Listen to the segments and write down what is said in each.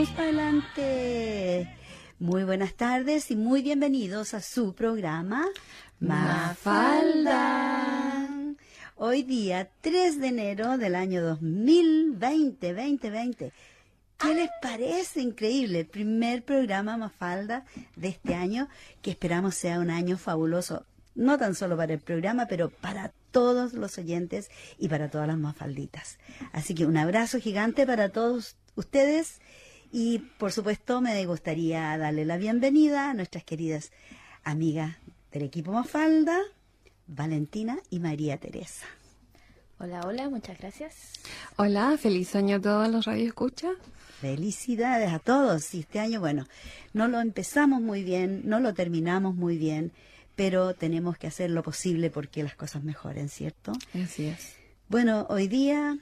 Vamos para adelante. Muy buenas tardes y muy bienvenidos a su programa Mafalda. Hoy día 3 de enero del año 2020, 2020. ¿Qué les parece increíble? El primer programa Mafalda de este año que esperamos sea un año fabuloso. No tan solo para el programa, pero para todos los oyentes y para todas las mafalditas. Así que un abrazo gigante para todos ustedes y por supuesto me gustaría darle la bienvenida a nuestras queridas amigas del equipo Mafalda, Valentina y María Teresa. Hola, hola, muchas gracias. Hola, feliz año a todos los radioescuchas. Felicidades a todos. Y este año, bueno, no lo empezamos muy bien, no lo terminamos muy bien, pero tenemos que hacer lo posible porque las cosas mejoren, ¿cierto? Así es. Bueno, hoy día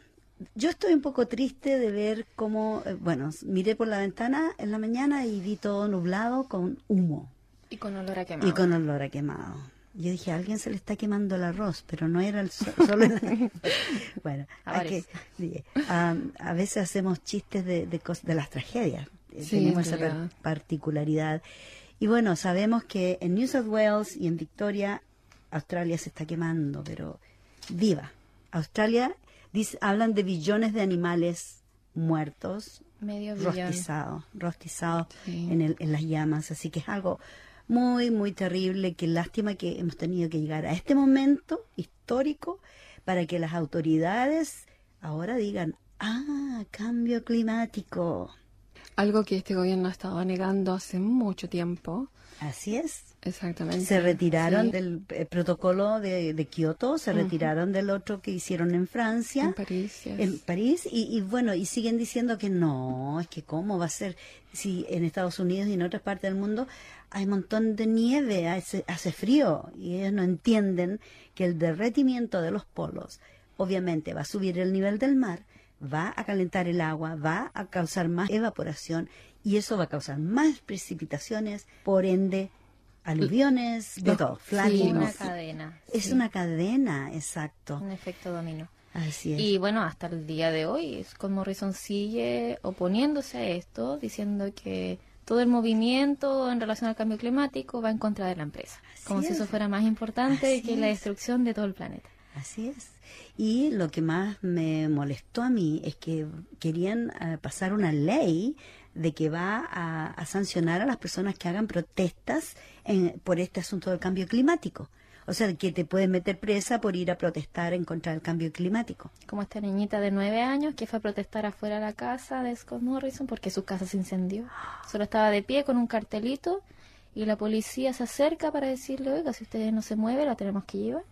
yo estoy un poco triste de ver cómo, eh, bueno, miré por la ventana en la mañana y vi todo nublado con humo. Y con olor a quemado. Y con olor a quemado. Yo dije, a alguien se le está quemando el arroz, pero no era el solo el... Bueno, a, que, a veces hacemos chistes de, de, de las tragedias. Eh, tenemos esa particularidad. Y bueno, sabemos que en New South Wales y en Victoria, Australia se está quemando, pero viva. Australia hablan de billones de animales muertos, Medio rostizados, rostizados en, el, en las llamas. Así que es algo muy, muy terrible. Qué lástima que hemos tenido que llegar a este momento histórico para que las autoridades ahora digan, ah, cambio climático. Algo que este gobierno ha estado negando hace mucho tiempo. Así es. Exactamente. Se retiraron del eh, protocolo de, de, Kioto, se retiraron del otro que hicieron en Francia. En París. En París, y, y, bueno, y siguen diciendo que no, es que cómo va a ser si en Estados Unidos y en otras partes del mundo hay un montón de nieve, hace, hace frío, y ellos no entienden que el derretimiento de los polos obviamente va a subir el nivel del mar, va a calentar el agua, va a causar más evaporación y eso va a causar más precipitaciones, por ende aluviones, de todo, Sí, una cadena. Es una cadena, exacto. Un efecto dominó. Así es. Y bueno, hasta el día de hoy, con Morrison sigue oponiéndose a esto, diciendo que todo el movimiento en relación al cambio climático va en contra de la empresa, como si eso fuera más importante que la destrucción de todo el planeta. Así es. Y lo que más me molestó a mí es que querían eh, pasar una ley de que va a, sancionar a las personas que hagan protestas por este asunto del cambio climático. O sea, que te pueden meter presa por ir a protestar en contra del cambio climático. Como esta niñita de nueve años que fue a protestar afuera de la casa de Scott Morrison porque su casa se incendió. Solo estaba de pie con un cartelito y la policía se acerca para decirle, oiga, si usted no se mueve, la tenemos que llevar.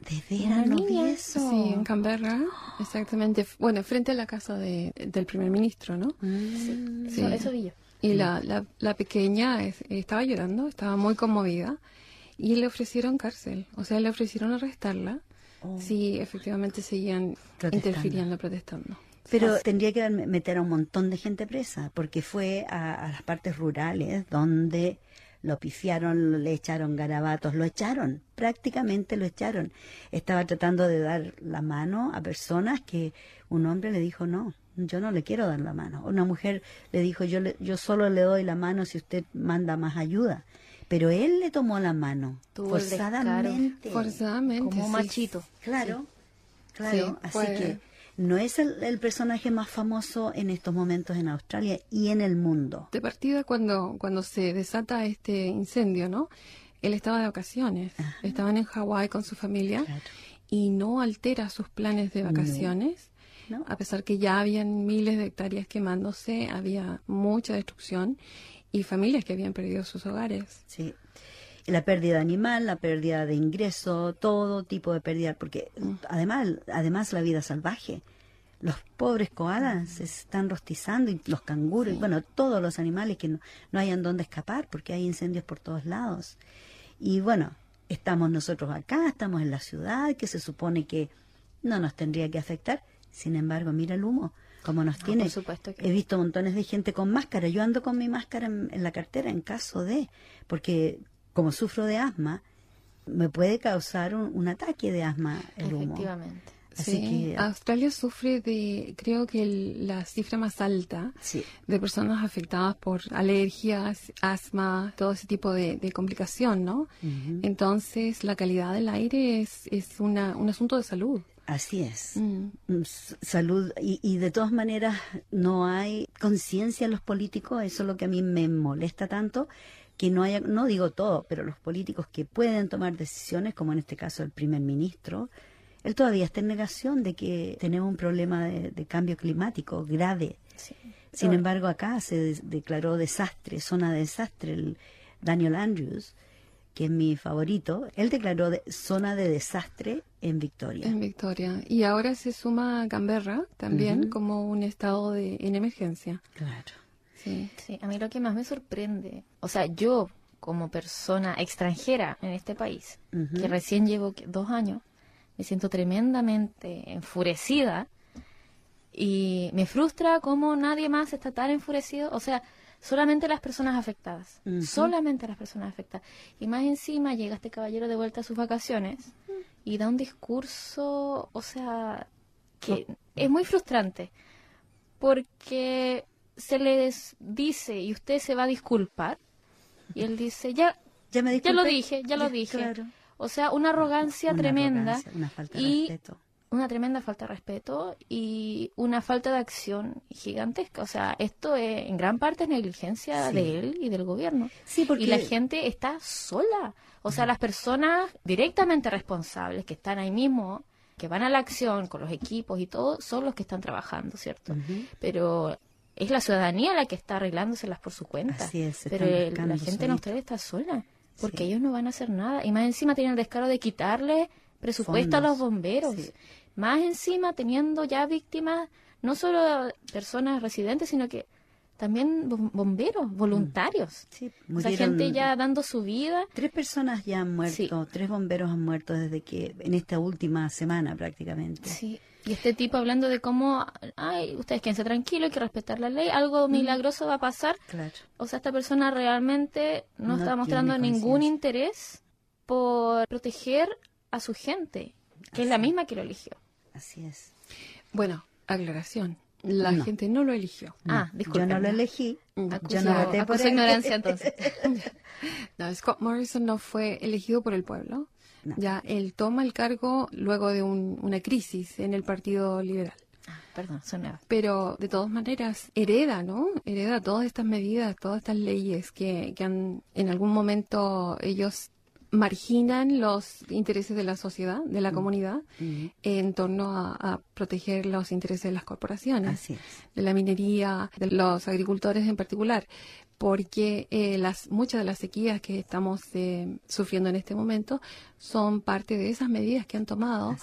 De veras, no vi eso. Sí, en Canberra, exactamente. Bueno, frente a la casa de, del primer ministro, ¿no? Mm. Sí, Eso, vi yo. Y la, la, la, pequeña estaba llorando, estaba muy conmovida y le ofrecieron cárcel, o sea, le ofrecieron arrestarla oh. si efectivamente seguían interfiriendo, protestando. Pero tendría que meter a un montón de gente presa, porque fue a, a las partes rurales donde lo pifiaron, le echaron garabatos, lo echaron, prácticamente lo echaron. Estaba tratando de dar la mano a personas que un hombre le dijo no, yo no le quiero dar la mano. Una mujer le dijo yo, le, yo solo le doy la mano si usted manda más ayuda. Pero él le tomó la mano, forzadamente. Forzadamente. Como machito. Claro, claro. Así que no es el, personaje más famoso en estos momentos en Australia y en el mundo. De partida, cuando, cuando se desata este incendio, ¿no? Él estaba de vacaciones, estaban en Hawái con su familia y no altera sus planes de vacaciones. A pesar que ya habían miles de hectáreas quemándose, había mucha destrucción y familias que habían perdido sus hogares. Sí. La pérdida animal, la pérdida de ingreso, todo tipo de pérdida, porque mm. además, además la vida salvaje. Los pobres koalas se están rostizando y los canguros, y bueno, todos los animales que no, no hayan dónde escapar porque hay incendios por todos lados. Y bueno, estamos nosotros acá, estamos en la ciudad, que se supone que no nos tendría que afectar. Sin embargo, mira el humo como nos tiene. Por supuesto He visto montones de gente con máscara. Yo ando con mi máscara en, la cartera en caso de, porque como sufro de asma, me puede causar un, ataque de asma el Efectivamente. sí. Australia sufre de, creo que la cifra más alta de personas afectadas por alergias, asma, todo ese tipo de, complicación, ¿no? Entonces, la calidad del aire es, es un asunto de salud. Así es. Mm. Mm, salud. Y, y, de todas maneras, no hay conciencia en los políticos. Eso es lo que a mí me molesta tanto. Que no haya, no digo todo, pero los políticos que pueden tomar decisiones, como en este caso el primer ministro, él todavía está en negación de que tenemos un problema de, cambio climático grave. Sin embargo, acá se declaró desastre, zona de desastre. El Daniel Andrews que es mi favorito, él declaró zona de desastre en Victoria. En Victoria. Y ahora se suma Canberra también como un estado de, en emergencia. Claro. Sí. sí, a mí lo que más me sorprende, o sea, yo como persona extranjera en este país, que recién llevo dos años, me siento tremendamente enfurecida y me frustra cómo nadie más está tan enfurecido. O sea, solamente las personas afectadas, solamente las personas afectadas. Y más encima llega este caballero de vuelta a sus vacaciones y da un discurso, o sea, que es muy frustrante, porque se le dice y usted se va a disculpar y él dice, ya, ya, me ya lo dije, ya lo dije. O sea, una arrogancia tremenda una falta de y respeto una tremenda falta de respeto y una falta de acción gigantesca. O sea, esto es, en gran parte es negligencia de él y del gobierno. Sí, porque... Y la gente está sola. O sea, las personas directamente responsables que están ahí mismo, que van a la acción con los equipos y todo, son los que están trabajando, ¿cierto? Pero es la ciudadanía la que está arreglándoselas por su cuenta. Así es, Pero la gente en ustedes está sola, porque ellos no van a hacer nada. Y más encima tienen el descaro de quitarle presupuesto a los bomberos. Más encima teniendo ya víctimas, no solo personas residentes, sino que también bomberos, voluntarios. Sí, o sea, gente ya dando su vida. Tres personas ya han muerto, tres bomberos han muerto desde que, en esta última semana prácticamente. Sí. Y este tipo hablando de cómo, ay, ustedes quédense tranquilos, hay que respetar la ley, algo milagroso va a pasar. Claro. O sea, esta persona realmente no está mostrando ningún interés por proteger a su gente, que es la misma que lo eligió. Así es. Bueno, aclaración. La gente no lo eligió. Ah, disculpe. Yo no lo elegí. Mm. yo no voté por ignorancia entonces. no, Scott Morrison no fue elegido por el pueblo. Ya, él toma el cargo luego de una crisis en el Partido Liberal. Ah, perdón, sonaba. Pero de todas maneras, hereda, ¿no? Hereda todas estas medidas, todas estas leyes que, que han, en algún momento ellos marginan los intereses de la sociedad, de la mm. comunidad, mm. en torno a, proteger los intereses de las corporaciones, de la minería, de los agricultores en particular porque eh, las muchas de las sequías que estamos eh, sufriendo en este momento son parte de esas medidas que han tomado,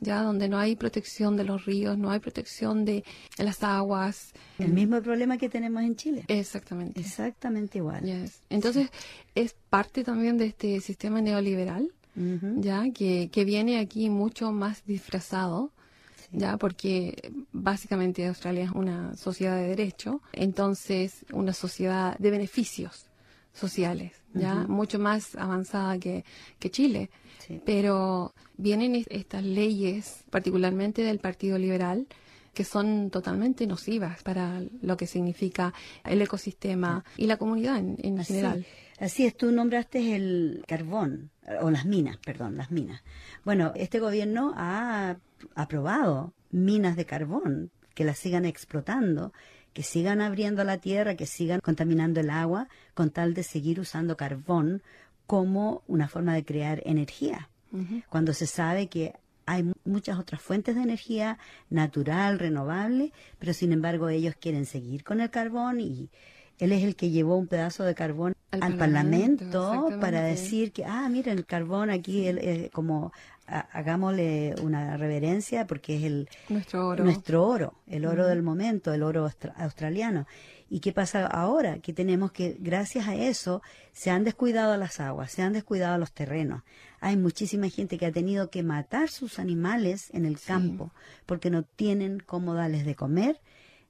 ya donde no hay protección de los ríos, no hay protección de las aguas. El mismo problema que tenemos en Chile. Exactamente. Exactamente igual. Entonces, es parte también de este sistema neoliberal, ya que, que viene aquí mucho más disfrazado ya porque básicamente Australia es una sociedad de derecho, entonces una sociedad de beneficios sociales, ya mucho más avanzada que, que Chile. Pero vienen estas leyes, particularmente del Partido Liberal, que son totalmente nocivas para lo que significa el ecosistema y la comunidad en, general. Así es, tú nombraste el carbón, o las minas, perdón, las minas. Bueno, este gobierno ha aprobado minas de carbón, que las sigan explotando, que sigan abriendo la tierra, que sigan contaminando el agua, con tal de seguir usando carbón como una forma de crear energía. Cuando se sabe que hay muchas otras fuentes de energía natural, renovable, pero sin embargo ellos quieren seguir con el carbón y él es el que llevó un pedazo de carbón al, Parlamento, para decir que, ah, miren, el carbón aquí, eh, como hagámosle una reverencia porque es el nuestro oro, nuestro oro el oro del momento, el oro australiano. ¿Y qué pasa ahora? Que tenemos que, gracias a eso, se han descuidado las aguas, se han descuidado los terrenos. Hay muchísima gente que ha tenido que matar sus animales en el campo porque no tienen cómo darles de comer,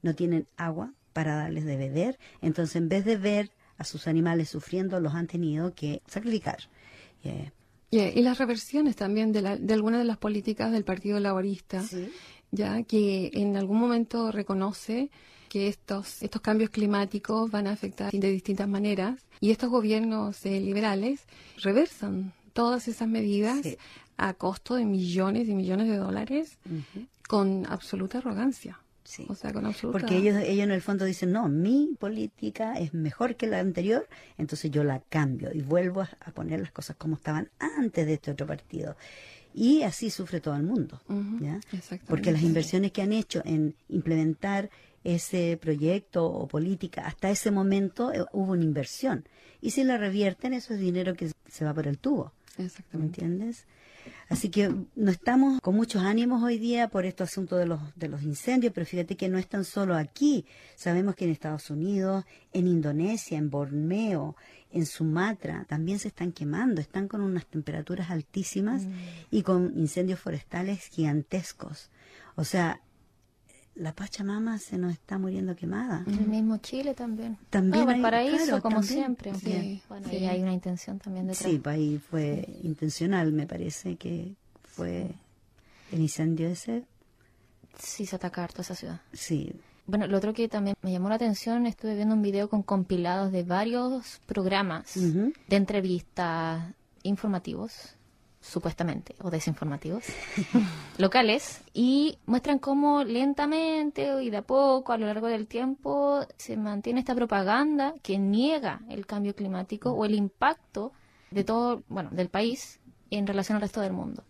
no tienen agua para darles de beber. Entonces, en vez de ver a sus animales sufriendo, los han tenido que sacrificar. Eh, y las reversiones también de, la, de algunas de las políticas del Partido Laborista, ya que en algún momento reconoce que estos, estos cambios climáticos van a afectar de distintas maneras y estos gobiernos eh, liberales reversan todas esas medidas a costo de millones y millones de dólares con absoluta arrogancia. O sea, con absoluta... Porque ellos, ellos en el fondo dicen, no, mi política es mejor que la anterior, entonces yo la cambio y vuelvo a, poner las cosas como estaban antes de este otro partido. Y así sufre todo el mundo. Porque las inversiones que han hecho en implementar ese proyecto o política, hasta ese momento eh, hubo una inversión. Y si la revierten, eso es dinero que se va por el tubo. ¿Me entiendes? Así que no estamos con muchos ánimos hoy día por este asunto de los, de los incendios, pero fíjate que no es tan solo aquí. Sabemos que en Estados Unidos, en Indonesia, en Borneo, en Sumatra, también se están quemando, están con unas temperaturas altísimas mm. y con incendios forestales gigantescos. O sea, la Pachamama se nos está muriendo quemada. El mismo Chile también. También. el paraíso, como siempre. Sí, bueno, y hay una intención también detrás. Sí, pues ahí fue intencional, me parece que fue el incendio ese. Sí, se ataca harto esa ciudad. Sí. Bueno, lo otro que también me llamó la atención, estuve viendo un video con compilados de varios programas de entrevistas informativos supuestamente, o desinformativos, locales, y muestran cómo lentamente y de a poco, a lo largo del tiempo, se mantiene esta propaganda que niega el cambio climático o el impacto de todo, bueno, del país en relación al resto del mundo.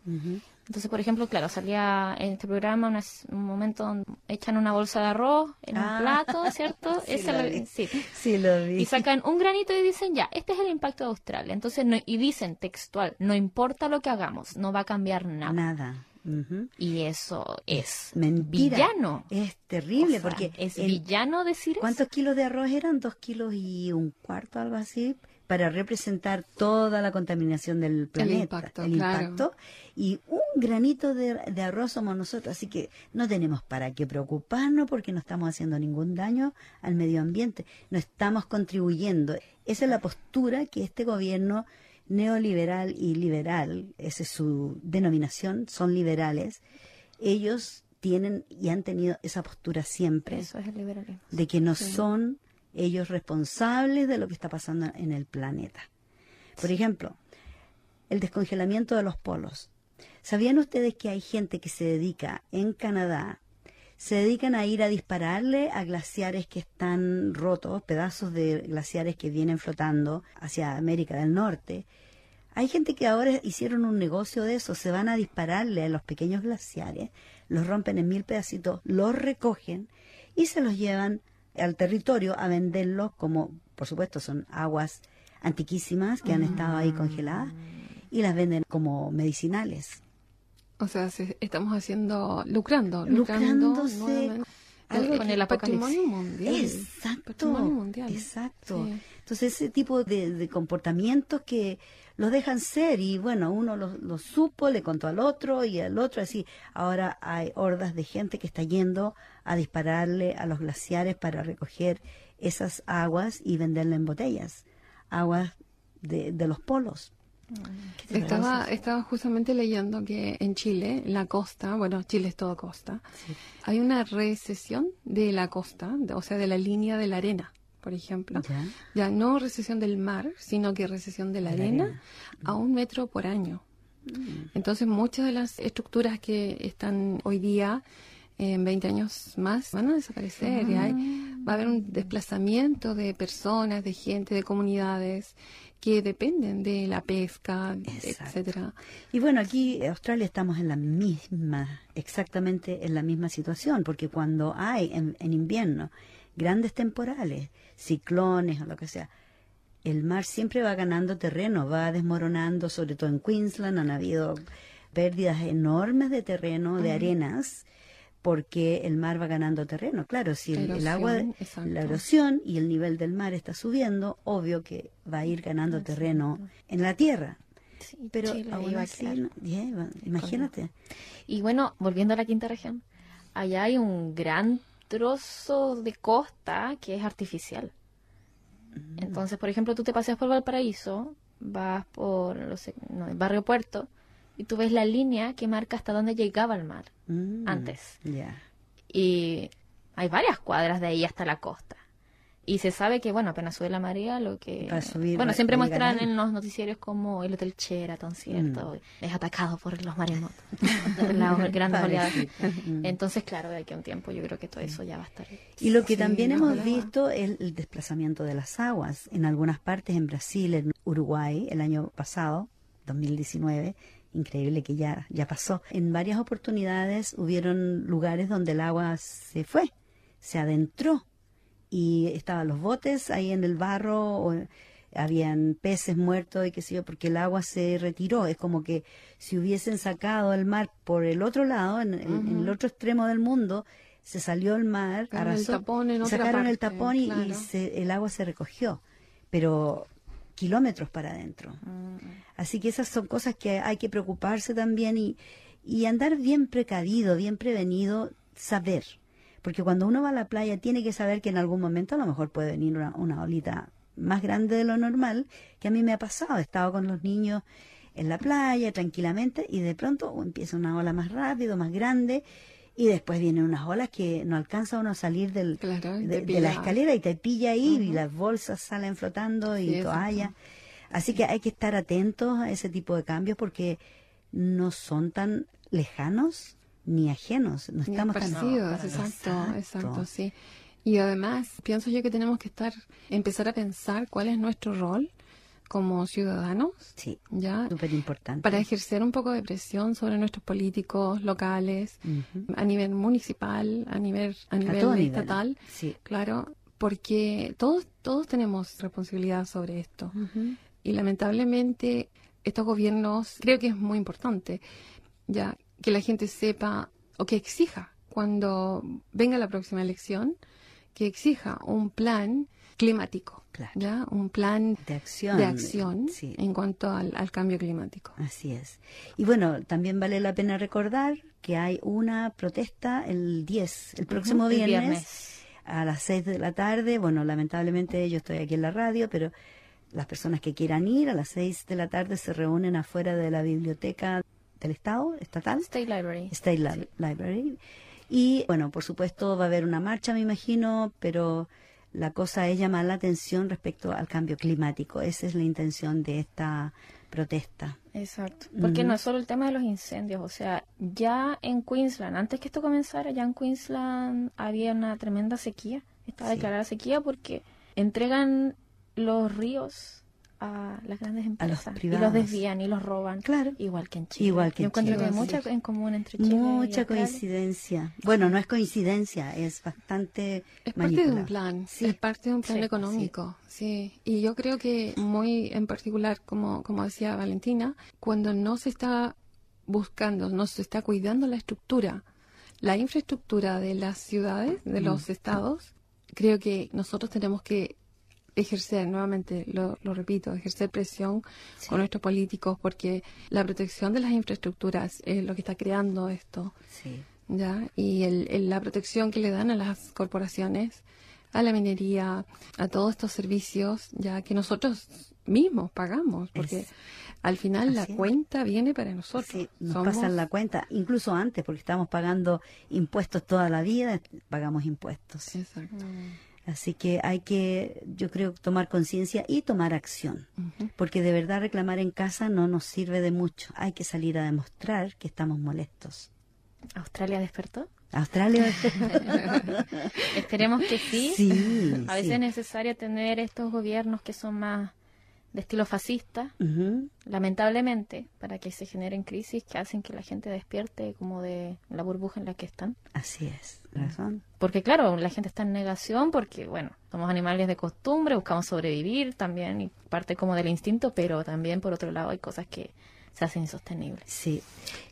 Entonces, por ejemplo, claro, salía en este programa un momento donde echan una bolsa de arroz en un ah. plato, ¿cierto? sí, lo sí. sí, lo vi. Y sacan un granito y dicen, ya, este es el impacto de Australia. Entonces, y dicen textual, no importa lo que hagamos, no va a cambiar nada. Nada. Y eso es, Mentira. villano. Es terrible porque... Es villano decir ¿Cuántos kilos de arroz eran? Dos kilos y un cuarto, algo así para representar toda la contaminación del planeta, el impacto, y un granito de, arroz somos nosotros, así que no tenemos para qué preocuparnos porque no estamos haciendo ningún daño al medio ambiente, no estamos contribuyendo. Esa es la postura que este gobierno neoliberal y liberal, esa es su denominación, son liberales, ellos tienen y han tenido esa postura siempre Eso es el de que no son ellos responsables de lo que está pasando en el planeta. Por ejemplo, el descongelamiento de los polos. ¿Sabían ustedes que hay gente que se dedica en Canadá, se dedican a ir a dispararle a glaciares que están rotos, pedazos de glaciares que vienen flotando hacia América del Norte? Hay gente que ahora hicieron un negocio de eso, se van a dispararle a los pequeños glaciares, los rompen en mil pedacitos, los recogen y se los llevan al territorio a venderlos como, por supuesto, son aguas antiquísimas que han estado ahí congeladas y las venden como medicinales. O sea, estamos haciendo, lucrando, lucrándose con el patrimonio mundial. Exacto. Exacto. Entonces, ese tipo de, comportamientos que los dejan ser y bueno, uno lo, supo, le contó al otro y al otro así. Ahora hay hordas de gente que está yendo a dispararle a los glaciares para recoger esas aguas y venderla en botellas, aguas de, de los polos. Estaba, estaba justamente leyendo que en Chile, la costa, bueno, Chile es todo costa, hay una recesión de la costa, o sea, de la línea de la arena, por ejemplo. Ya, no recesión del mar, sino que recesión de la, arena, a un metro por año. Mm. Entonces, muchas de las estructuras que están hoy día en 20 años más van a desaparecer. hay, va a haber un desplazamiento de personas, de gente, de comunidades que dependen de la pesca, etcétera. Y bueno, aquí en Australia estamos en la misma, exactamente en la misma situación, porque cuando hay en, en invierno grandes temporales, ciclones o lo que sea, el mar siempre va ganando terreno, va desmoronando, sobre todo en Queensland han habido pérdidas enormes de terreno, de arenas, porque el mar va ganando terreno. Claro, si el, agua, la erosión y el nivel del mar está subiendo, obvio que va a ir ganando terreno en la tierra. Pero imagínate. Y bueno, volviendo a la quinta región, allá hay un gran trozo de costa que es artificial. Mm. Entonces, por ejemplo, tú te paseas por Valparaíso vas por el barrio Puerto y tú ves la línea que marca hasta dónde llegaba el mar Mm, antes. Y hay varias cuadras de ahí hasta la costa. Y se sabe que, bueno, apenas sube la marea, lo que... Va a subir, bueno, siempre muestran en los noticiarios como el Hotel Sheraton, ¿cierto? Mm. Es atacado por los maremotos, las grandes oleadas. Mm. Entonces, claro, de aquí a un tiempo yo creo que todo eso ya va a estar... Y lo que Sí, también hemos agua. visto es el desplazamiento de las aguas. En algunas partes, en Brasil, en Uruguay, el año pasado, 2019, increíble que ya, ya pasó. En varias oportunidades hubieron lugares donde el agua se fue, se adentró y estaban los botes ahí en el barro, o habían peces muertos y qué sé yo, porque el agua se retiró. Es como que si hubiesen sacado el mar por el otro lado, en, el otro extremo del mundo, se salió el mar, el arrasó, tapón en otra sacaron el tapón y, se- el agua se recogió, pero kilómetros para adentro. Mm, Así que esas son cosas que hay que preocuparse también y, y andar bien precavido, bien prevenido, saber. Porque cuando uno va a la playa tiene que saber que en algún momento a lo mejor puede venir una, una olita más grande de lo normal, que a mí me ha pasado. He estado con los niños en la playa tranquilamente y de pronto empieza una ola más rápido, más grande y después vienen unas olas que no alcanza uno a salir del, Claro, de, la escalera y te pilla ahí y las bolsas salen flotando y Sí, toallas. Así que hay que estar atentos a ese tipo de cambios porque no son tan lejanos ni ajenos. No Ni estamos tan nada. exacto, exacto, sí. Y además, pienso yo que tenemos que estar, empezar a pensar cuál es nuestro rol como ciudadanos, Sí, ya, súper importante. para ejercer un poco de presión sobre nuestros políticos locales, a nivel municipal, a nivel, a nivel estatal, Sí. claro, porque todos, todos tenemos responsabilidad sobre esto. Y lamentablemente estos gobiernos, creo que es muy importante, ya que la gente sepa o que exija cuando venga la próxima elección, que exija un plan climático, Claro. ya un plan De acción. de acción Sí. en cuanto al, al cambio climático. Así es. Y bueno, también vale la pena recordar que hay una protesta el 10, el próximo viernes. a las 6 de la tarde. Bueno, lamentablemente yo estoy aquí en la radio, pero las personas que quieran ir a las 6 de la tarde se reúnen afuera de la biblioteca del Estado, estatal, State Library. State Li- Library. Y bueno, por supuesto va a haber una marcha, me imagino, pero la cosa es llamar la atención respecto al cambio climático. Esa es la intención de esta protesta. Exacto. Porque no es solo el tema de los incendios, o sea, ya en Queensland, antes que esto comenzara, ya en Queensland había una tremenda sequía, estaba Sí. declarada sequía porque entregan los ríos a las grandes A los empresas y los desvían y los roban, Claro. igual que en Chile. Igual que Yo en encuentro Chile, que hay mucha en común entre Chile y Mucha coincidencia. Bueno, no es coincidencia, es bastante Es parte de un plan, Sí. es parte de un plan Sí, económico, sí. Y yo creo que muy en particular, como, como decía Valentina, cuando no se está buscando, no se está cuidando la estructura, la infraestructura de las ciudades, de los estados, creo que nosotros tenemos que ejercer, nuevamente lo, lo repito, ejercer presión Sí. con nuestros políticos porque la protección de las infraestructuras es lo que está creando esto. Sí. ¿ya? Y el, el- la protección que le dan a las corporaciones, a la minería, a todos estos servicios, ya que nosotros mismos pagamos, porque Es- al final la cuenta viene para nosotros. Sí, nos Somos- pasan la cuenta, incluso antes, porque estamos pagando impuestos toda la vida, pagamos impuestos. Exacto. Así que hay que, yo creo, tomar conciencia y tomar acción, porque de verdad reclamar en casa no nos sirve de mucho. Hay que salir a demostrar que estamos molestos. ¿Australia despertó? Australia. Esperemos que sí. sí. A veces sí. es necesario tener estos gobiernos que son más de estilo fascista, lamentablemente, para que se generen crisis que hacen que la gente despierte como de la burbuja en la que están. Así es, razón. Porque claro, la gente está en negación porque, bueno, somos animales de costumbre, buscamos sobrevivir también y parte como del instinto, pero también por otro lado hay cosas que se hacen insostenibles. Sí,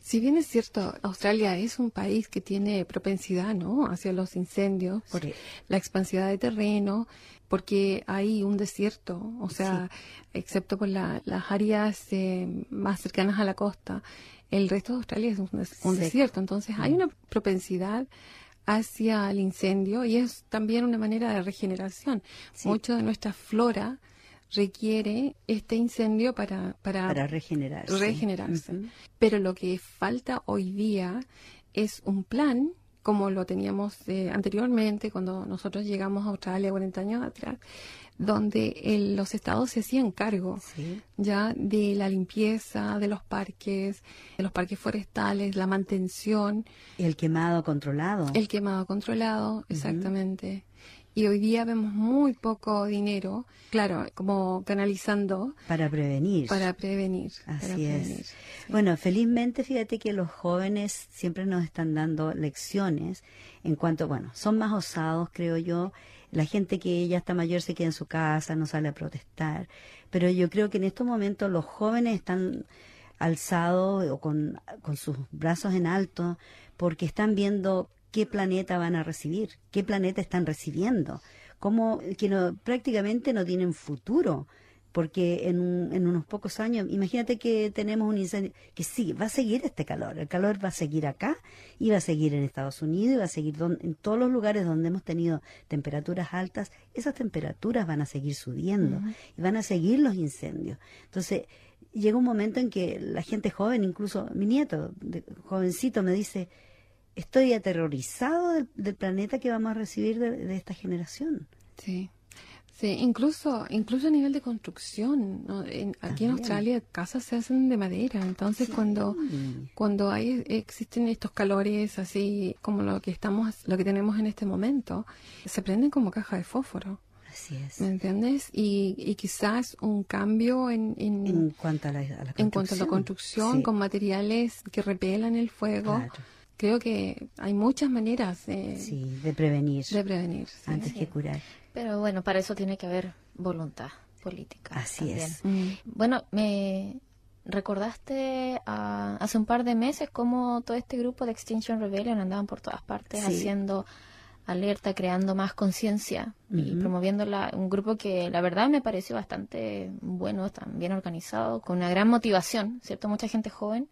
Si bien es cierto, Australia es un país que tiene propensidad, ¿no? Hacia los incendios, por Sí. la expansividad de terreno, porque hay un desierto, o sea, excepto por la- las áreas eh, más cercanas a la costa, el resto de Australia es un, des- un desierto, entonces hay una propensidad hacia el incendio y es también una manera de regeneración. Sí. Mucho de nuestra flora requiere este incendio para, para, regenerarse. regenerarse. Pero lo que falta hoy día es un plan como lo teníamos eh, anteriormente cuando nosotros llegamos a Australia 40 años atrás, donde los estados se hacían cargo ya de la limpieza de los parques, de los parques forestales, la mantención. El quemado controlado. El quemado controlado, exactamente y hoy día vemos muy poco dinero, claro, como canalizando. Para prevenir. Para prevenir. Así es. Bueno, felizmente fíjate que los jóvenes siempre nos están dando lecciones en cuanto, bueno, son más osados, creo yo. La gente que ya está mayor se queda en su casa, no sale a protestar. Pero yo creo que en estos momentos los jóvenes están alzados o con, con sus brazos en alto porque están viendo qué planeta van a recibir, qué planeta están recibiendo, cómo que no, prácticamente no tienen futuro, porque en, en, unos pocos años, imagínate que tenemos un incendio, que sí, va a seguir este calor, el calor va a seguir acá y va a seguir en Estados Unidos y va a seguir en todos los lugares donde hemos tenido temperaturas altas, esas temperaturas van a seguir subiendo y van a seguir los incendios. Entonces, llega un momento en que la gente joven, incluso mi nieto, jovencito, me dice, estoy aterrorizado del, planeta que vamos a recibir de, esta generación. Sí. Sí, incluso, incluso a nivel de construcción, aquí en Australia casas se hacen de madera, entonces cuando, cuando hay, existen estos calores así como lo que estamos, lo que tenemos en este momento, se prenden como caja de fósforo. Así es. ¿Me entiendes? Y, quizás un cambio en, en, cuanto a la, construcción, en cuanto a la construcción con materiales que repelan el fuego creo que hay muchas maneras de, de prevenir, de prevenir antes que curar. Pero bueno, para eso tiene que haber voluntad política. Así es. Mm. Bueno, me recordaste ah, hace un par de meses cómo todo este grupo de Extinction Rebellion andaban por todas partes haciendo alerta, creando más conciencia y promoviendo un grupo que la verdad me pareció bastante bueno, tan bien organizado, con una gran motivación, ¿cierto? Mucha gente joven.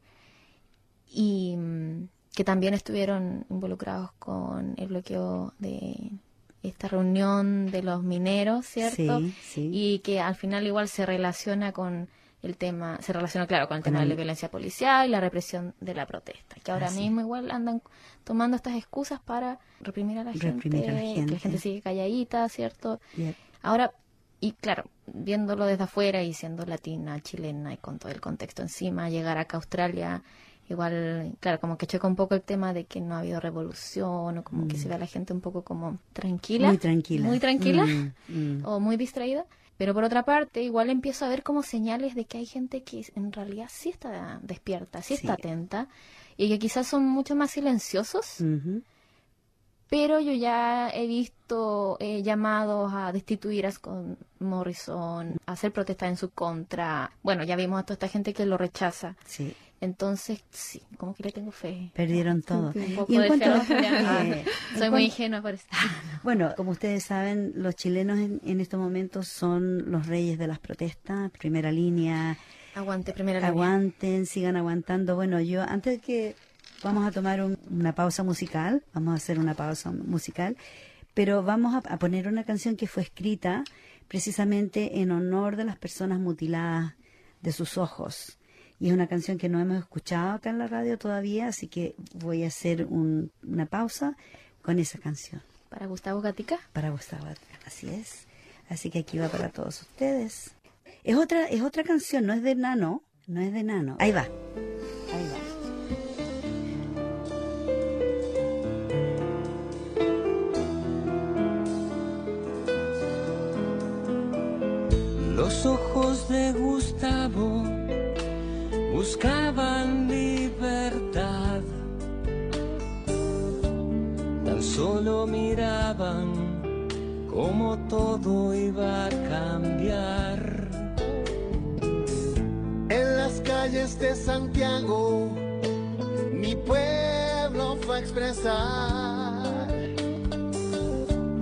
Y mm, que también estuvieron involucrados con el bloqueo de esta reunión de los mineros, ¿cierto? Sí, sí. Y que al final igual se relaciona con el tema, se relaciona claro con el tema de la violencia policial y la represión de la protesta, que ahora mismo igual andan tomando estas excusas para reprimir a la, gente, que la gente sigue calladita, ¿cierto? Ahora, y claro, viéndolo desde afuera y siendo latina, chilena y con todo el contexto encima, llegar acá a Australia igual, claro, como que choca un poco el tema de que no ha habido revolución o como que se ve a la gente un poco como tranquila. Muy tranquila. Muy tranquila mm, mm. o muy distraída. Pero por otra parte, igual empiezo a ver como señales de que hay gente que en realidad sí está despierta, sí, está atenta y que quizás son mucho más silenciosos. Pero yo ya he visto eh, llamados a destituir a Scott Morrison, a hacer protestas en su contra. Bueno, ya vimos a toda esta gente que lo rechaza. Sí. Entonces, sí, como que le tengo fe. Perdieron todo. y en cuanto, eh, soy muy ingenua por eso. Bueno, como ustedes saben, los chilenos en, estos momentos son los reyes de las protestas, primera línea. Aguante, primera línea. Aguanten, sigan aguantando. Bueno, yo antes que vamos a tomar una pausa musical, vamos a hacer una pausa musical, pero vamos a poner una canción que fue escrita precisamente en honor de las personas mutiladas de sus ojos y es una canción que no hemos escuchado acá en la radio todavía, así que voy a hacer una pausa con esa canción. ¿Para Gustavo Gatica? Para Gustavo Gatica, así es. Así que aquí va para todos ustedes. Es otra, es otra canción, no es de Nano, no es de Nano. Ahí va. Ahí va. Los ojos de Gustavo buscaban libertad, tan solo miraban cómo todo iba a cambiar. En las calles de Santiago, mi pueblo fue a expresar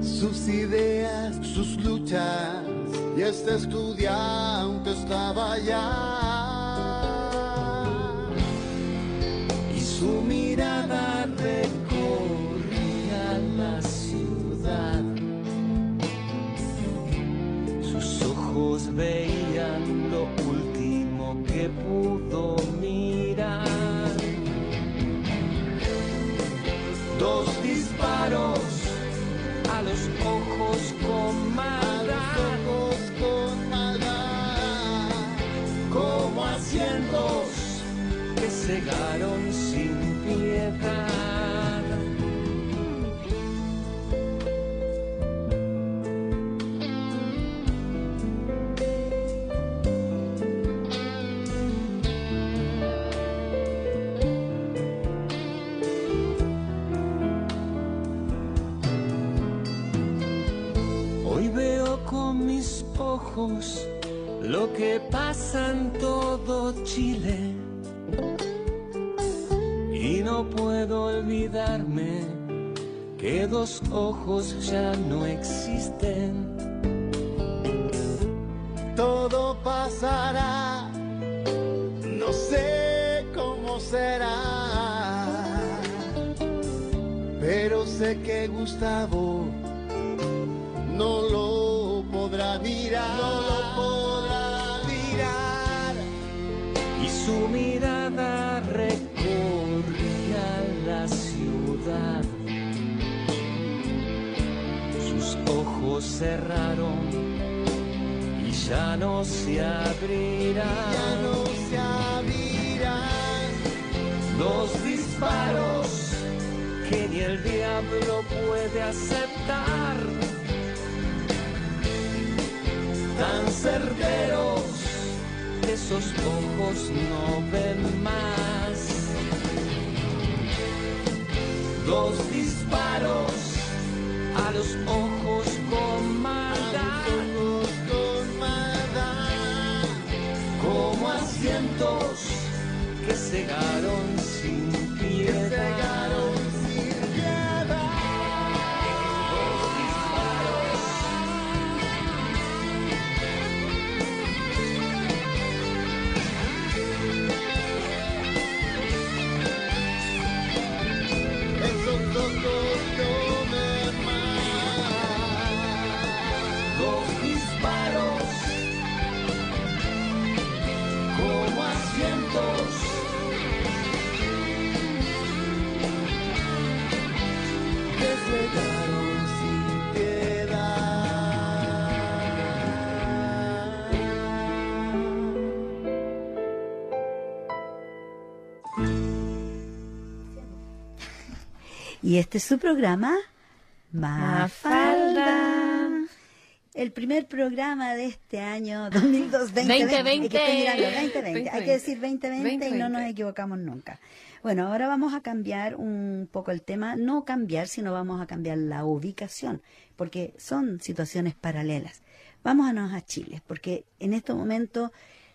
sus ideas, sus luchas, y este estudiante estaba allá. Disparos a los ojos con maldad, como asientos que cegaron que pasa en todo Chile. Y no puedo olvidarme que dos ojos ya no existen. todo pasará, no sé cómo será, pero sé que Gustavo no lo podrá mirar, su mirada recorría la ciudad. Sus ojos cerraron y ya no se abrirán. Ya no se abrirán. Dos disparos que ni el diablo puede aceptar. Tan certeros esos ojos no ven más. Dos disparos a los ojos con maldad. Con maldad. como asientos que cegaron sin piedad. Y este es su programa, Mafalda. El primer programa de este año 2002, 2020. 2020. Es que estoy mirando, 2020. Hay que decir 2020, y no 2020. nos equivocamos nunca. Bueno, ahora vamos a cambiar un poco el tema, no cambiar, sino vamos a cambiar la ubicación, porque son situaciones paralelas. Vámonos a Chile, porque en este momento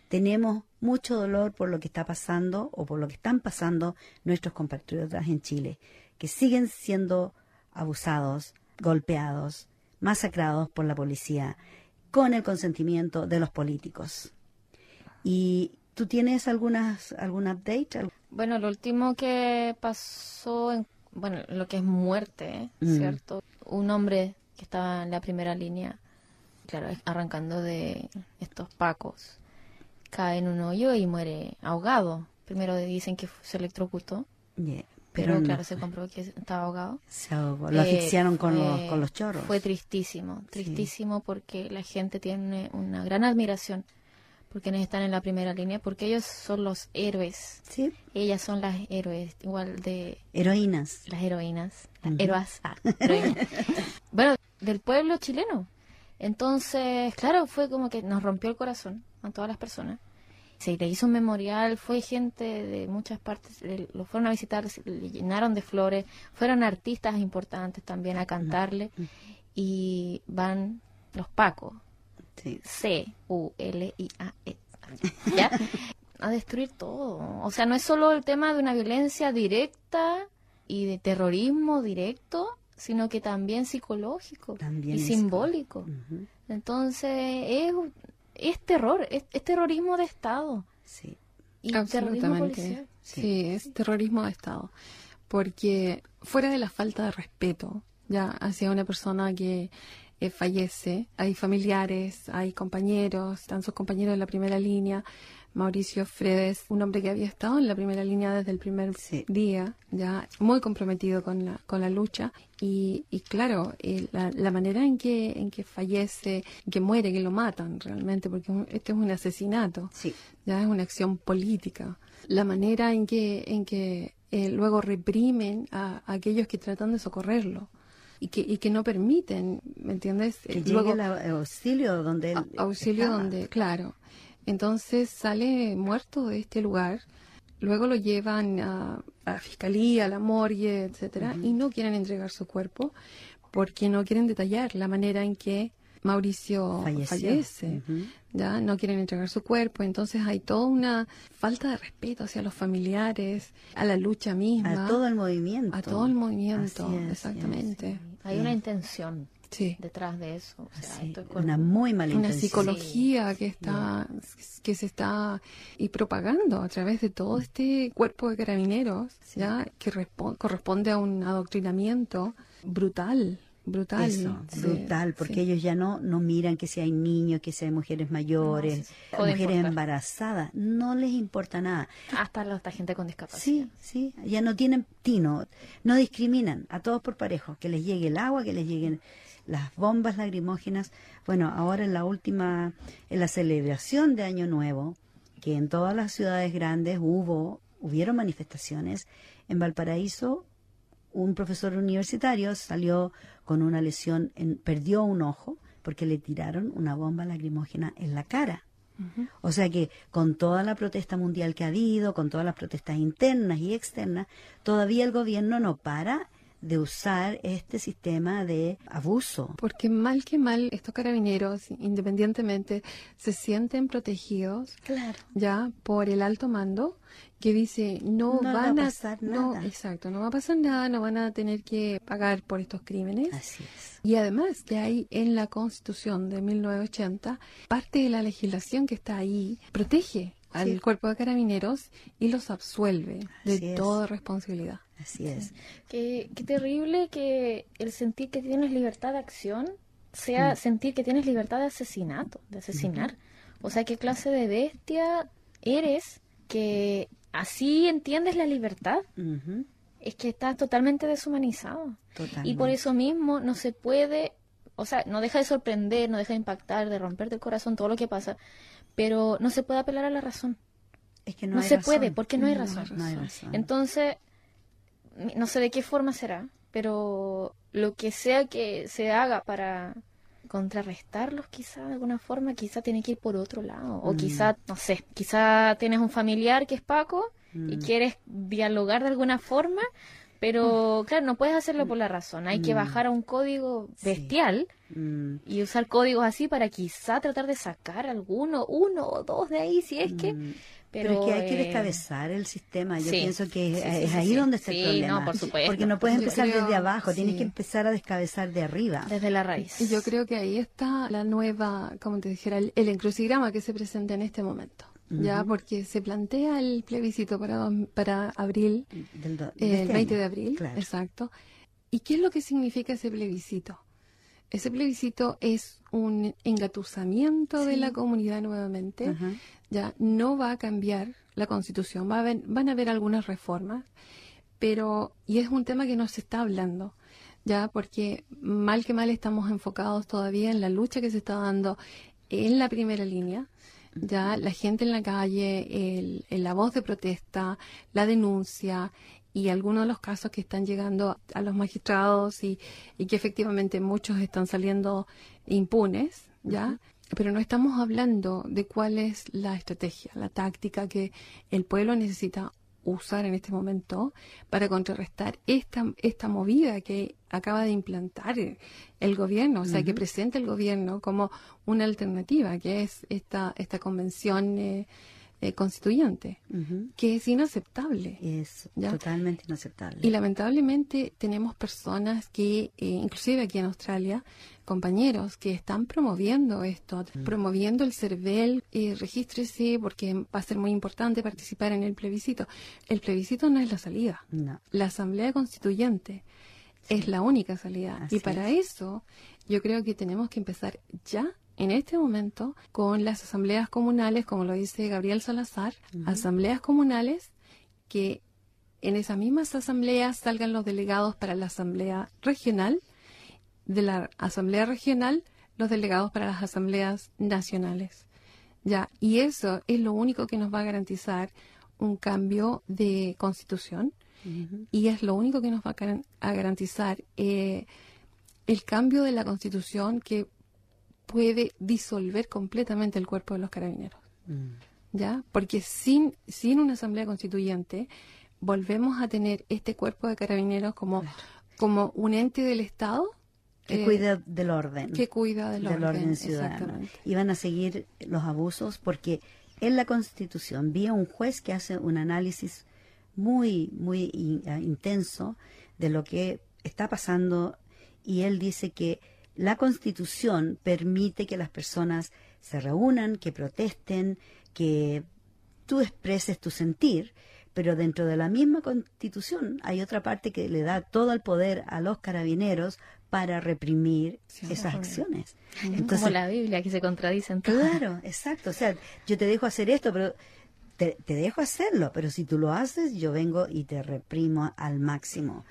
tenemos mucho dolor por lo que está pasando o por lo que están pasando nuestros compatriotas en Chile, que siguen siendo abusados, golpeados, masacrados por la policía, con el consentimiento de los políticos. ¿Y tú tienes algunas, algún update? Bueno, lo último que pasó, en, bueno, lo que es muerte, Mm. ¿cierto? Un hombre que estaba en la primera línea, claro, arrancando de estos pacos, cae en un hoyo y muere ahogado. Primero dicen que se electrocutó, Yeah, pero, pero no, claro, se comprobó que estaba ahogado. se ahogó. Lo Eh, asfixiaron con, los, fue- con los chorros. Fue tristísimo, tristísimo porque la gente tiene una gran admiración por quienes están en la primera línea, porque ellos son los héroes. ¿Sí? Ellas son las héroes, igual de Heroínas. las heroínas, las héroas, ah, heroínas. bueno, del pueblo chileno. Entonces, claro, fue como que nos rompió el corazón a todas las personas. Se le hizo un memorial, fue gente de muchas partes, lo fueron a visitar, le llenaron de flores, fueron artistas importantes también a cantarle y van los Pacos, Sí. C-U-L-I-A-E, ¿ya? A destruir todo. O sea, no es solo el tema de una violencia directa y de terrorismo directo, sino que también psicológico También y simbólico. Entonces, es, es terror, es, es terrorismo de Estado Sí. y terrorismo Absolutamente. policial. Sí. es terrorismo de Estado. Porque fuera de la falta de respeto ya hacia una persona que eh, fallece, hay familiares, hay compañeros, están sus compañeros de la primera línea, Mauricio Fredes, un hombre que había estado en la primera línea desde el primer Sí. día, ya muy comprometido con la, con la lucha. Y, y claro, eh, la, la manera en que, en que fallece, que muere, que lo matan realmente, porque un- este es un asesinato, Sí. ya es una acción política. La manera en que, en que eh, luego reprimen a, a aquellos que tratan de socorrerlo. Y que, y que no permiten, ¿me entiendes? Que Eh, llegue el au- auxilio donde él auxilio estaba. donde, claro. Entonces sale muerto de este lugar, luego lo llevan a, a la fiscalía, a la morgue, etcétera, y no quieren entregar su cuerpo porque no quieren detallar la manera en que Mauricio Falleció. fallece. Ya no quieren entregar su cuerpo, entonces hay toda una falta de respeto hacia los familiares, a la lucha misma, A todo el movimiento. a todo el movimiento, es, exactamente. Hay una intención Sí. detrás de eso. O sea, Sí, esto es con- una muy mala una intención. psicología que está que se está y propagando a través de todo este cuerpo de carabineros ya que respo- corresponde a un adoctrinamiento brutal brutal Eso, Sí, brutal, porque sí. ellos ya no, no miran que si hay niños, que si hay mujeres mayores, No, mujeres importar. embarazadas, no les importa nada. hasta la hasta gente con discapacidad. Sí, sí, ya no tienen tino, no discriminan a todos por parejo, que les llegue el agua, que les lleguen las bombas lacrimógenas. Bueno, ahora en la última, en la celebración de Año Nuevo, que en todas las ciudades grandes hubo, hubieron manifestaciones, en Valparaíso un profesor universitario salió con una lesión, en, perdió un ojo porque le tiraron una bomba lacrimógena en la cara. O sea que con toda la protesta mundial que ha habido, con todas las protestas internas y externas, todavía el gobierno no para de usar este sistema de abuso. porque mal que mal estos carabineros independientemente se sienten protegidos Claro. ya por el alto mando que dice no, No le va van a pasar no nada. exacto no va a pasar nada no van a tener que pagar por estos crímenes Así es. Y además que hay en la Constitución de 1980 parte de la legislación que está ahí protege al Sí. cuerpo de carabineros y los absuelve Así de es. toda responsabilidad. Así es. Qué, qué terrible que el sentir que tienes libertad de acción sea Mm. sentir que tienes libertad de asesinato, de asesinar. O sea, qué clase de bestia eres que así entiendes la libertad. Es que estás totalmente deshumanizado. Totalmente. Y por eso mismo no se puede, o sea, no deja de sorprender, no deja de impactar, de romperte el corazón todo lo que pasa, pero no se puede apelar a la razón. Es que no, No, hay se razón. puede, porque no hay No hay razón. No hay razón. Entonces, no sé de qué forma será, pero lo que sea que se haga para contrarrestarlos quizá de alguna forma, quizá tiene que ir por otro lado. O Mm. quizá, no sé, quizá tienes un familiar que es Paco y Mm. quieres dialogar de alguna forma, pero Mm. claro, no puedes hacerlo por la razón. Hay que bajar a un código bestial y usar códigos así para quizá tratar de sacar alguno, uno o dos de ahí, si es que... Pero, Pero, es que hay que eh, descabezar el sistema. Yo sí, pienso que es, sí, sí, es sí, ahí sí. donde está Sí, el problema. no, por supuesto. Porque no puedes empezar creo- desde abajo, tienes que empezar a descabezar de arriba. Desde la raíz. Y yo creo que ahí está la nueva, como te dijera, el, el encrucigrama que se presenta en este momento. Ya, porque se plantea el plebiscito para, dos- para abril, Del do- de eh, el este 20 año. de abril, Claro. exacto. ¿Y qué es lo que significa ese plebiscito? Ese plebiscito es un engatusamiento de la comunidad nuevamente. Ajá. Ya no va a cambiar la constitución, va a haber- van a haber algunas reformas, pero, y es un tema que no se está hablando, ya, porque mal que mal estamos enfocados todavía en la lucha que se está dando en la primera línea, ya, la gente en la calle, el, el- la voz de protesta, la denuncia y algunos de los casos que están llegando a los magistrados y, y que efectivamente muchos están saliendo impunes, ya, pero no estamos hablando de cuál es la estrategia, la táctica que el pueblo necesita usar en este momento para contrarrestar esta, esta movida que acaba de implantar el gobierno, o sea, que presenta el gobierno como una alternativa, que es esta, esta convención eh, eh, constituyente, que es inaceptable. Es Ya. totalmente inaceptable. Y lamentablemente tenemos personas que, eh, inclusive aquí en Australia, compañeros que están promoviendo esto, promoviendo el CERVEL, eh, regístrese porque va a ser muy importante participar en el plebiscito. El plebiscito no es la salida. No. La Asamblea Constituyente es la única salida. Así y para eso yo creo que tenemos que empezar ya en este momento con las asambleas comunales, como lo dice Gabriel Salazar, asambleas comunales que en esas mismas asambleas salgan los delegados para la asamblea regional, de la asamblea regional los delegados para las asambleas nacionales. Ya, y eso es lo único que nos va a garantizar un cambio de constitución y es lo único que nos va a, garan- a garantizar eh, el cambio de la constitución que puede disolver completamente el cuerpo de los carabineros. ¿Ya? Porque sin, sin una asamblea constituyente volvemos a tener este cuerpo de carabineros como, como un ente del Estado Que eh, cuida del orden. que cuida del, del orden ciudadano. Y van a seguir los abusos porque en la Constitución vi a un juez que hace un análisis muy, muy in- ah, intenso de lo que está pasando y él dice que la Constitución permite que las personas se reúnan, que protesten, que tú expreses tu sentir, pero dentro de la misma constitución hay otra parte que le da todo el poder a los carabineros para reprimir esas acciones. Entonces, Como la Biblia que se contradice en todo. claro, exacto. O sea, yo te dejo hacer esto, pero te, te dejo hacerlo, pero si tú lo haces, yo vengo y te reprimo al máximo.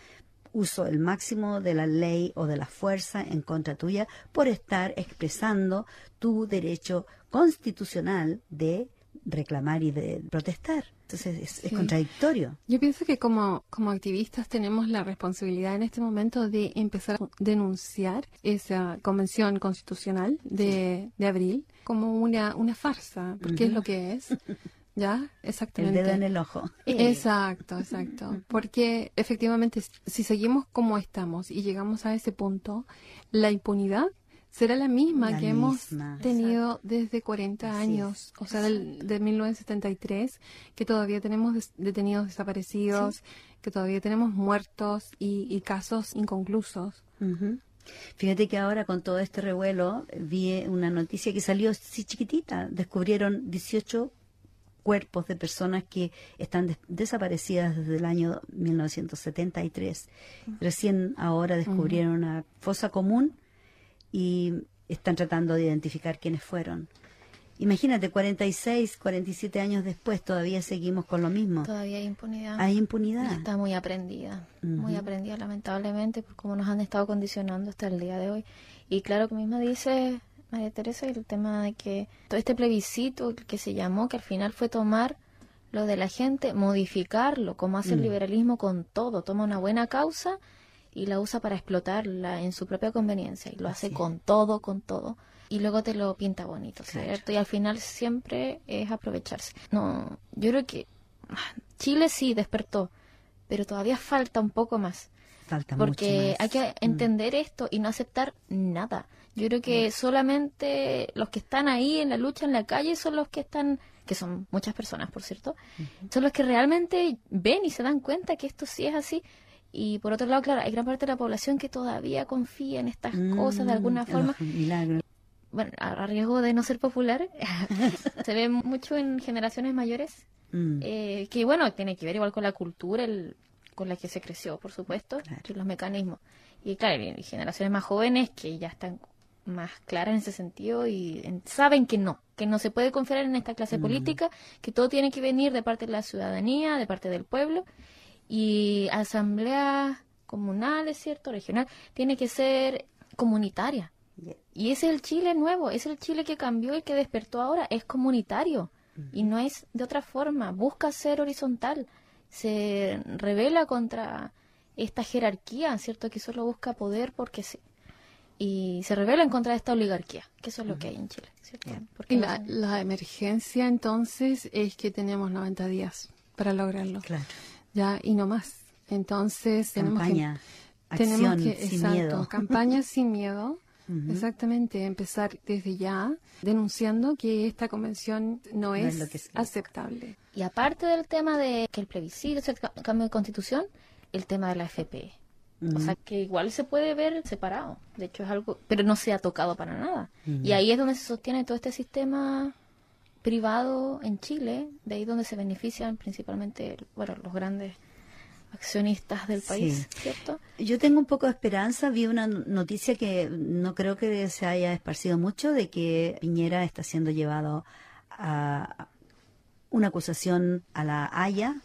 Uso el máximo de la ley o de la fuerza en contra tuya por estar expresando tu derecho constitucional de reclamar y de protestar. Entonces es, contradictorio. Yo pienso que como, como activistas tenemos la responsabilidad en este momento de empezar a denunciar esa convención constitucional de, de abril como una, una farsa, porque es lo que es. ¿Ya? El Exactamente. dedo en el ojo. Exacto, exacto. Porque efectivamente, si seguimos como estamos y llegamos a ese punto, la impunidad será la misma La que hemos misma. tenido desde 40 Así años, o sea, del, de 1973, que todavía tenemos des- detenidos desaparecidos, que todavía tenemos muertos y, y casos inconclusos. Ujú. Fíjate que ahora con todo este revuelo vi una noticia que salió así chiquitita. Descubrieron 18 cuerpos de personas que están des- desaparecidas desde el año 1973. Recién ahora descubrieron una fosa común y están tratando de identificar quiénes fueron. Imagínate, 46, 47 años después todavía seguimos con lo mismo. Todavía hay impunidad. Hay Y impunidad. está muy aprendida, muy aprendida lamentablemente por cómo nos han estado condicionando hasta el día de hoy. Y claro que misma dice María Teresa el tema de que todo este plebiscito que se llamó, que al final fue tomar lo de la gente, modificarlo, como hace el liberalismo con todo, toma una buena causa y la usa para explotarla en su propia conveniencia y lo hace con todo, con todo. Y luego te lo pinta bonito, ¿cierto? Y al final siempre es aprovecharse. No, yo creo que ah, Chile sí despertó, pero todavía falta un poco más. Falta mucho Porque más. hay que entender esto y no aceptar nada. Yo creo que solamente los que están ahí en la lucha, en la calle, son los que están, que son muchas personas, por cierto, son los que realmente ven y se dan cuenta que esto sí es así. Y por otro lado, claro, hay gran parte de la población que todavía confía en estas cosas de alguna Mm, forma. los milagros. Bueno, a riesgo de no ser popular, se ve mucho en generaciones mayores Mm. eh, que bueno, tiene que ver igual con la cultura el- con la que se creció, por supuesto, Claro. y los mecanismos. Y claro, y generaciones más jóvenes que ya están más claras en ese sentido y en- saben que no, que no se puede confiar en esta clase política, que todo tiene que venir de parte de la ciudadanía, de parte del pueblo, y asambleas comunales, ¿cierto? Regional, tiene que ser comunitaria. Yeah. Y ese es el Chile nuevo, es el Chile que cambió y que despertó ahora, es comunitario. Y no es de otra forma, busca ser horizontal, se revela contra esta jerarquía, ¿cierto? Que solo busca poder porque sí. Y se revela en contra de esta oligarquía, que eso es lo que hay en Chile, ¿cierto? Porque la, la emergencia entonces es que tenemos 90 días para lograrlo. Claro. Ya, y no más. Entonces tenemos Campaña, que, tenemos que, sin exacto, miedo. campaña sin miedo. Ujú. Exactamente, empezar desde ya denunciando que esta convención no, No es es, lo que se- aceptable. Y aparte del tema de que el plebiscito, el ca- cambio de constitución, el tema de la FP. O sea, que igual se puede ver separado. De hecho, es algo, pero no se ha tocado para nada. Y ahí es donde se sostiene todo este sistema privado en Chile, de ahí donde se benefician principalmente, bueno, los grandes accionistas del país, ¿cierto? Yo tengo un poco de esperanza. Vi una noticia que no creo que se haya esparcido mucho de que Piñera está siendo llevado a una acusación a la Haya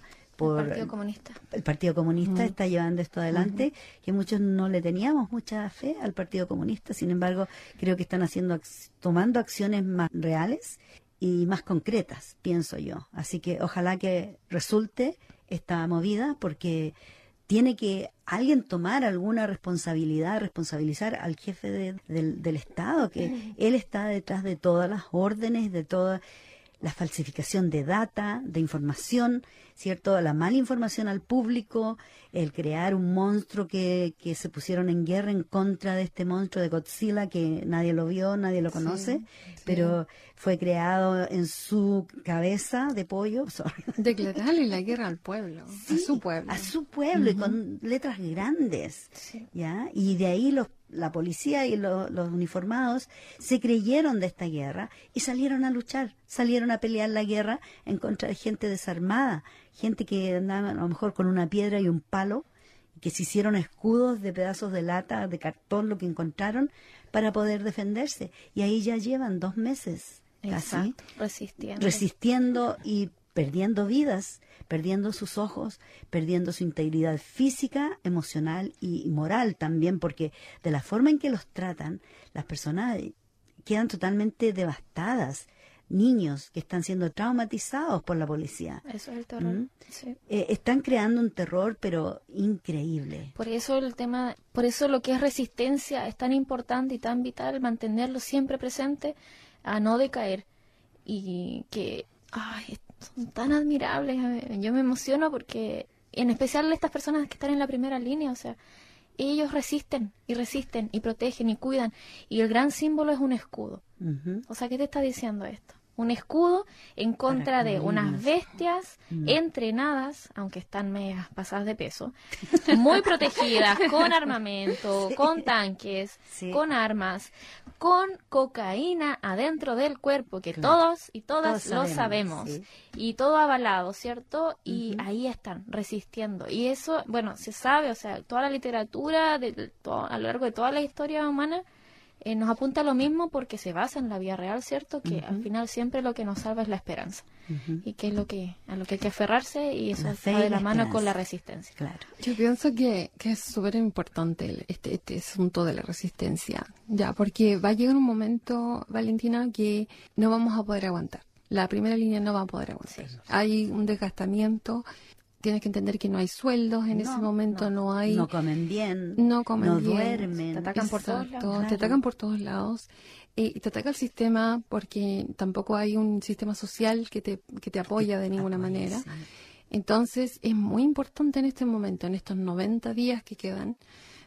por el Partido Comunista. El Partido Comunista está llevando esto adelante, que muchos no le teníamos mucha fe al Partido Comunista. Sin embargo, creo que están haciendo tomando acciones más reales y más concretas, pienso yo. Así que ojalá que resulte esta movida porque tiene que alguien tomar alguna responsabilidad, responsabilizar al jefe del, del, Estado, que él está detrás de todas las órdenes, de toda la falsificación de data, de información, ¿cierto? La mala información al público, el crear un monstruo que, que se pusieron en guerra en contra de este monstruo de Godzilla que nadie lo vio, nadie lo conoce, pero fue creado en su cabeza de pollo. Declararle la guerra al pueblo, a su pueblo. A su pueblo y con letras grandes, ¿ya? Y de ahí los la policía y los uniformados se creyeron de esta guerra y salieron a luchar, salieron a pelear la guerra en contra de gente desarmada, gente que andaba a lo mejor con una piedra y un palo, que se hicieron escudos de pedazos de lata, de cartón, lo que encontraron, para poder defenderse. Y ahí ya llevan dos meses casi resistiendo. resistiendo y perdiendo vidas, perdiendo sus ojos, perdiendo su integridad física, emocional y moral también, porque de la forma en que los tratan, las personas quedan totalmente devastadas. Niños que están siendo traumatizados por la policía. Eso es el terror. ¿Mm? Eh, están creando un terror, pero increíble. Por eso el tema, por eso lo que es resistencia es tan importante y tan vital mantenerlo siempre presente a no decaer y que ay, son tan admirables. Yo me emociono porque, en especial estas personas que están en la primera línea, o sea, ellos resisten y resisten y protegen y cuidan. Y el gran símbolo es un escudo. O sea, ¿qué te está diciendo esto? Un escudo en contra de unas bestias mm. entrenadas, aunque están medias pasadas de peso, muy protegidas, con armamento, con tanques, con armas, con cocaína adentro del cuerpo, que todos y todas lo sabemos, y todo avalado, ¿cierto? Y ahí están, resistiendo. Y eso, bueno, se sabe, o sea, toda la literatura de, a lo largo de toda la historia humana, eh, nos apunta a lo mismo porque se basa en la vida real, ¿cierto? Que al final siempre lo que nos salva es la esperanza. Y que es lo que, a lo que hay que aferrarse y eso va de la, mano con la resistencia. Claro. Yo pienso que, que es súper importante este, este asunto de la resistencia, ya, porque va a llegar un momento, Valentina, que no vamos a poder aguantar. La primera línea no va a poder aguantar. Hay un desgastamiento tienes que entender que no hay sueldos en ese momento, no, hay... No comen bien, no, comen no bien, duermen. Te atacan por todos lados. Te atacan por todos lados. Eh, y te ataca el sistema porque tampoco hay un sistema social que te, que te apoya de ninguna manera. Entonces es muy importante en este momento, en estos 90 días que quedan,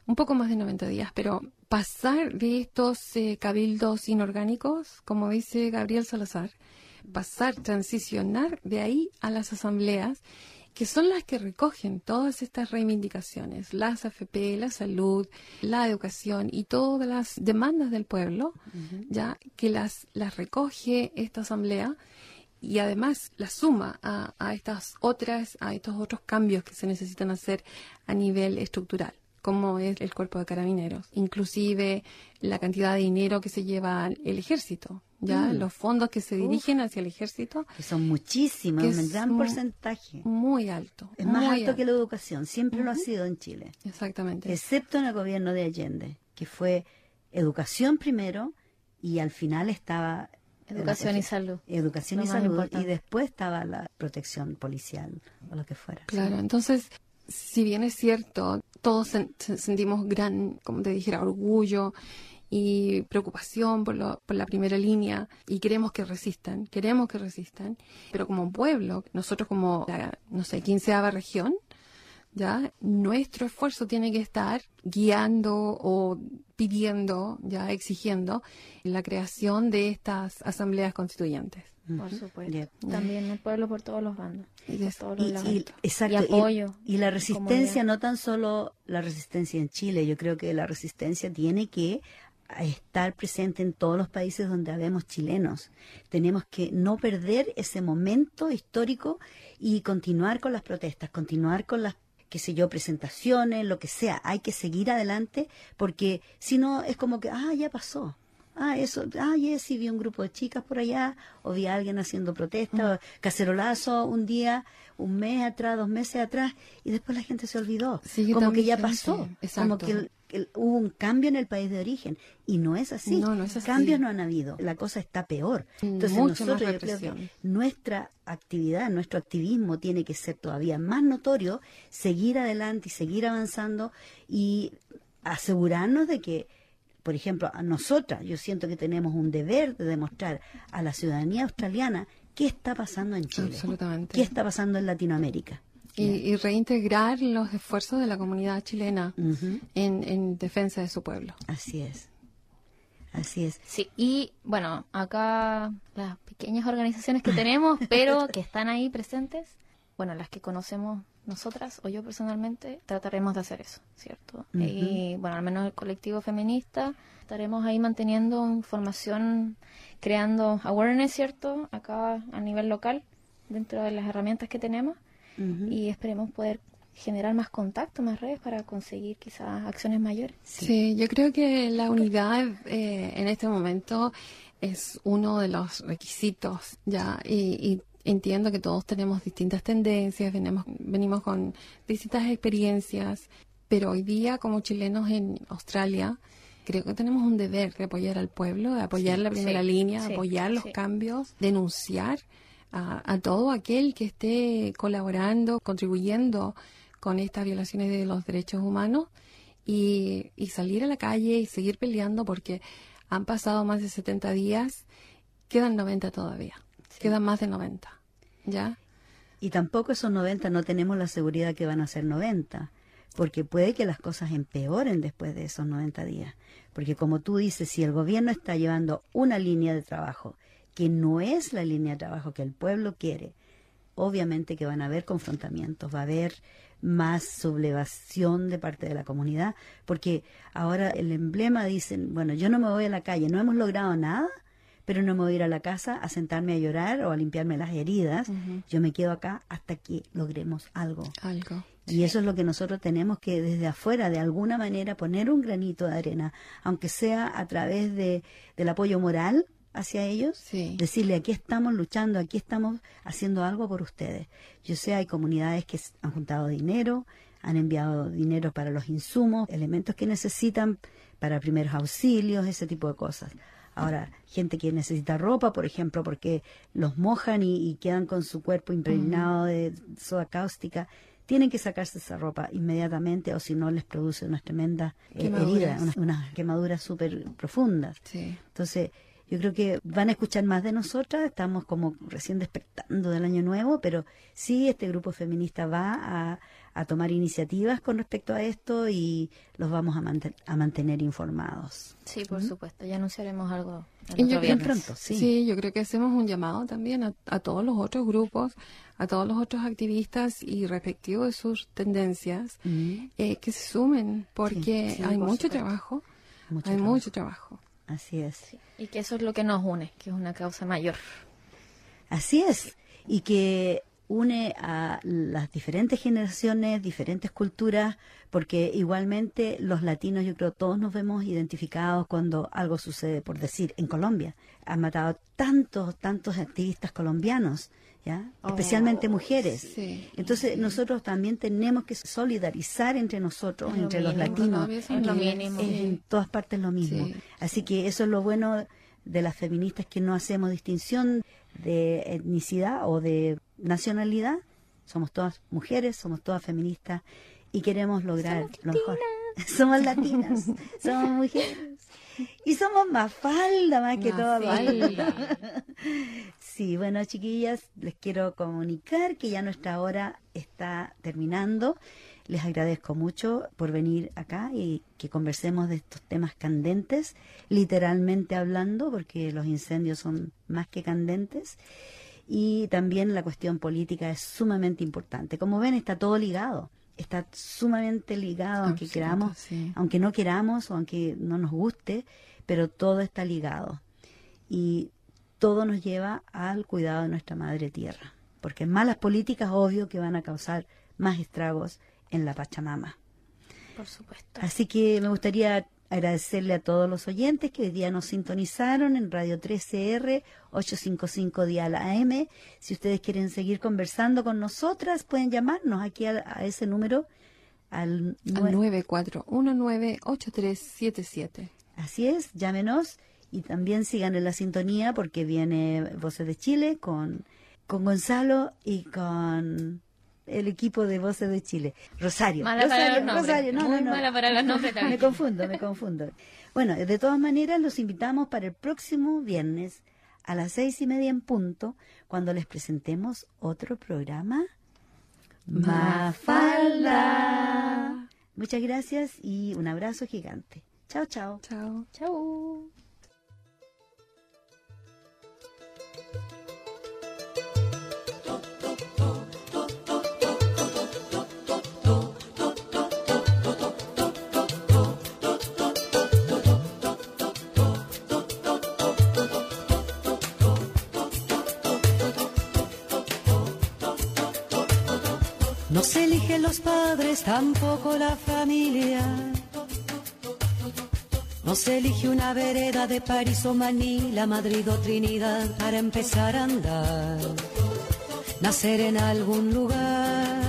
un poco más de 90 días, pero pasar de estos eh, cabildos inorgánicos, como dice Gabriel Salazar, pasar, transicionar de ahí a las asambleas que son las que recogen todas estas reivindicaciones, las AFP, la salud, la educación y todas las demandas del pueblo, ya que las, las recoge esta asamblea y además las suma a, a estas otras, a estos otros cambios que se necesitan hacer a nivel estructural como es el cuerpo de carabineros, inclusive la cantidad de dinero que se lleva el ejército, ya mm. los fondos que se dirigen hacia el ejército. Que son muchísimos, un gran porcentaje. Muy alto. Es más alto, que la educación, siempre lo ha sido en Chile. Exactamente. Excepto en el gobierno de Allende, que fue educación primero y al final estaba... Educación y salud. Educación y salud y después estaba la protección policial o lo que fuera. Claro, entonces si bien es cierto, todos sentimos gran, como te dijera, orgullo y preocupación por, lo, por la primera línea y queremos que resistan, queremos que resistan, pero como pueblo, nosotros como, la, no sé, quinceava región, ya nuestro esfuerzo tiene que estar guiando o pidiendo, ya exigiendo la creación de estas asambleas constituyentes. Por supuesto. También el pueblo por todos los bandos. Y, y, apoyo. Y, la resistencia, no tan solo la resistencia en Chile, yo creo que la resistencia tiene que estar presente en todos los países donde habemos chilenos. Tenemos que no perder ese momento histórico y continuar con las protestas, continuar con las qué sé yo, presentaciones, lo que sea. Hay que seguir adelante porque si no es como que, ah, ya pasó. Ah, eso, ah, sí, vi un grupo de chicas por allá, o vi a alguien haciendo protesta, cacerolazo un día, un mes atrás, dos meses atrás, y después la gente se olvidó. Como que ya pasó. Como que el- el- hubo un cambio en el país de origen. Y no es así. No, no es así. Cambios no han habido. La cosa está peor. Entonces Mucho nosotros yo creo que nuestra actividad, nuestro activismo tiene que ser todavía más notorio, seguir adelante y seguir avanzando y asegurarnos de que, por ejemplo, a nosotras, yo siento que tenemos un deber de demostrar a la ciudadanía australiana qué está pasando en Chile, Absolutamente. qué está pasando en Latinoamérica. Y, y reintegrar los esfuerzos de la comunidad chilena en, en defensa de su pueblo. Así es. Así es. Sí, y bueno, acá las pequeñas organizaciones que tenemos, pero que están ahí presentes, bueno, las que conocemos nosotras o yo personalmente, trataremos de hacer eso, ¿cierto? Y bueno, al menos el colectivo feminista, estaremos ahí manteniendo información, creando awareness, ¿cierto? Acá a nivel local, dentro de las herramientas que tenemos, y esperemos poder generar más contacto, más redes para conseguir quizás acciones mayores. Sí, yo creo que la unidad eh, en este momento es uno de los requisitos, ya, y, y entiendo que todos tenemos distintas tendencias, venimos, venimos con distintas experiencias, pero hoy día como chilenos en Australia, creo que tenemos un deber de apoyar al pueblo, de apoyar la primera sí, línea, sí, apoyar los cambios, denunciar a, a todo aquel que esté colaborando, contribuyendo con estas violaciones de los derechos humanos y, y salir a la calle y seguir peleando porque han pasado más de 70 días, quedan 90 todavía, quedan más de 90, ¿ya? Y tampoco esos 90 no tenemos la seguridad que van a ser 90, porque puede que las cosas empeoren después de esos 90 días. Porque como tú dices, si el gobierno está llevando una línea de trabajo que no es la línea de trabajo que el pueblo quiere, obviamente que van a haber confrontamientos, va a haber más sublevación de parte de la comunidad, porque ahora el emblema dicen, bueno, yo no me voy a la calle, no hemos logrado nada, pero no me voy a ir a la casa a sentarme a llorar o a limpiarme las heridas, yo me quedo acá hasta que logremos algo. Algo. Y eso es lo que nosotros tenemos que desde afuera, de alguna manera, poner un granito de arena, aunque sea a través de, del apoyo moral hacia ellos, Sí. decirle aquí estamos luchando, aquí estamos haciendo algo por ustedes. Yo sé, hay comunidades que han juntado dinero, han enviado dinero para los insumos, elementos que necesitan para primeros auxilios, ese tipo de cosas. Ahora, gente que necesita ropa, por ejemplo, porque los mojan y, y quedan con su cuerpo impregnado de soda cáustica, tienen que sacarse esa ropa inmediatamente o si no les produce unas tremendas eh, heridas, unas, unas quemaduras súper profundas. Sí. Entonces, yo creo que van a escuchar más de nosotras, estamos como recién despertando del año nuevo, pero sí este grupo feminista va a, a tomar iniciativas con respecto a esto y los vamos a, manten- a mantener informados. Sí, por supuesto, ya anunciaremos algo el Y otro yo Bien viernes. pronto, sí. Sí. yo creo que hacemos un llamado también a, a todos los otros grupos, a todos los otros activistas y respectivo de sus tendencias, Mm, eh, que se sumen, porque Sí, sí, hay por mucho supuesto. trabajo, mucho hay trabajo. mucho trabajo. Así es. Sí, Y que eso es lo que nos une, que es una causa mayor. Así es. Y que une a las diferentes generaciones, diferentes culturas, porque igualmente los latinos, yo creo, todos nos vemos identificados cuando algo sucede, por decir, en Colombia. Han matado tantos, tantos activistas colombianos, ¿ya? Especialmente mujeres. sí. Entonces, nosotros también tenemos que solidarizar entre nosotros, lo entre los latinos. lo miles. mínimo. Es en todas partes lo mismo. Sí. Así que eso es lo bueno de las feministas que no hacemos distinción de etnicidad o de nacionalidad. Somos todas mujeres, somos todas feministas y queremos lograr lo mejor. somos latinas, somos mujeres. Y somos más falda más que todo. Sí, bueno, chiquillas, les quiero comunicar que ya nuestra hora está terminando. Les agradezco mucho por venir acá y que conversemos de estos temas candentes, literalmente hablando, porque los incendios son más que candentes. Y también la cuestión política es sumamente importante. Como ven, está todo ligado. Está sumamente ligado, aunque Absoluto, queramos, sí. aunque no queramos o aunque no nos guste, pero todo está ligado. Y todo nos lleva al cuidado de nuestra madre tierra. Porque malas políticas, obvio, que van a causar más estragos en la Pachamama. Por supuesto. Así que me gustaría agradecerle a todos los oyentes que hoy día nos sintonizaron en Radio 13R 855 Dial AM. Si ustedes quieren seguir conversando con nosotras, pueden llamarnos aquí a, a ese número al, Al 94198377. Así es, llámenos y también sigan en la sintonía porque viene Voces de Chile con, con Gonzalo y con el equipo de Voces de Chile. Rosario. Mala para Rosario, los nombres. Rosario, no, Muy no, no. mala para los nombres también. Me confundo, me confundo. Bueno, de todas maneras los invitamos para el próximo viernes a las seis y media en punto cuando les presentemos otro programa. Mafalda. Muchas gracias y un abrazo gigante. Chao, chao. Chao. Chau. No se eligen los padres, tampoco la familia. No se elige una vereda de París o Manila, Madrid o Trinidad para empezar a andar. Nacer en algún lugar.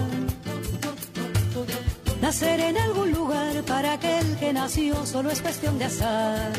Nacer en algún lugar para aquel que nació solo es cuestión de azar.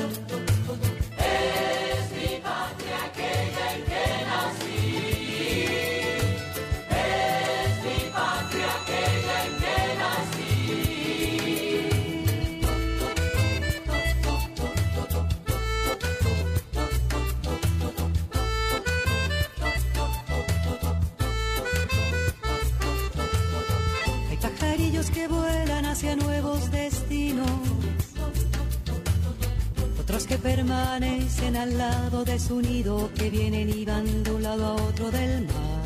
Permanecen al lado de su nido, que vienen y van de un lado a otro del mar.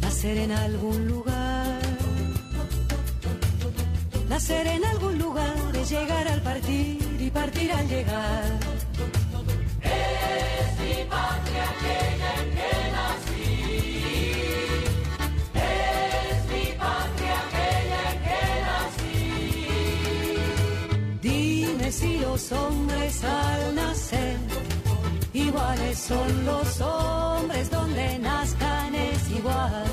Nacer en algún lugar, nacer en algún lugar es llegar al partir y partir al llegar. hombres al nacer. Iguales son los hombres donde nazcan es igual.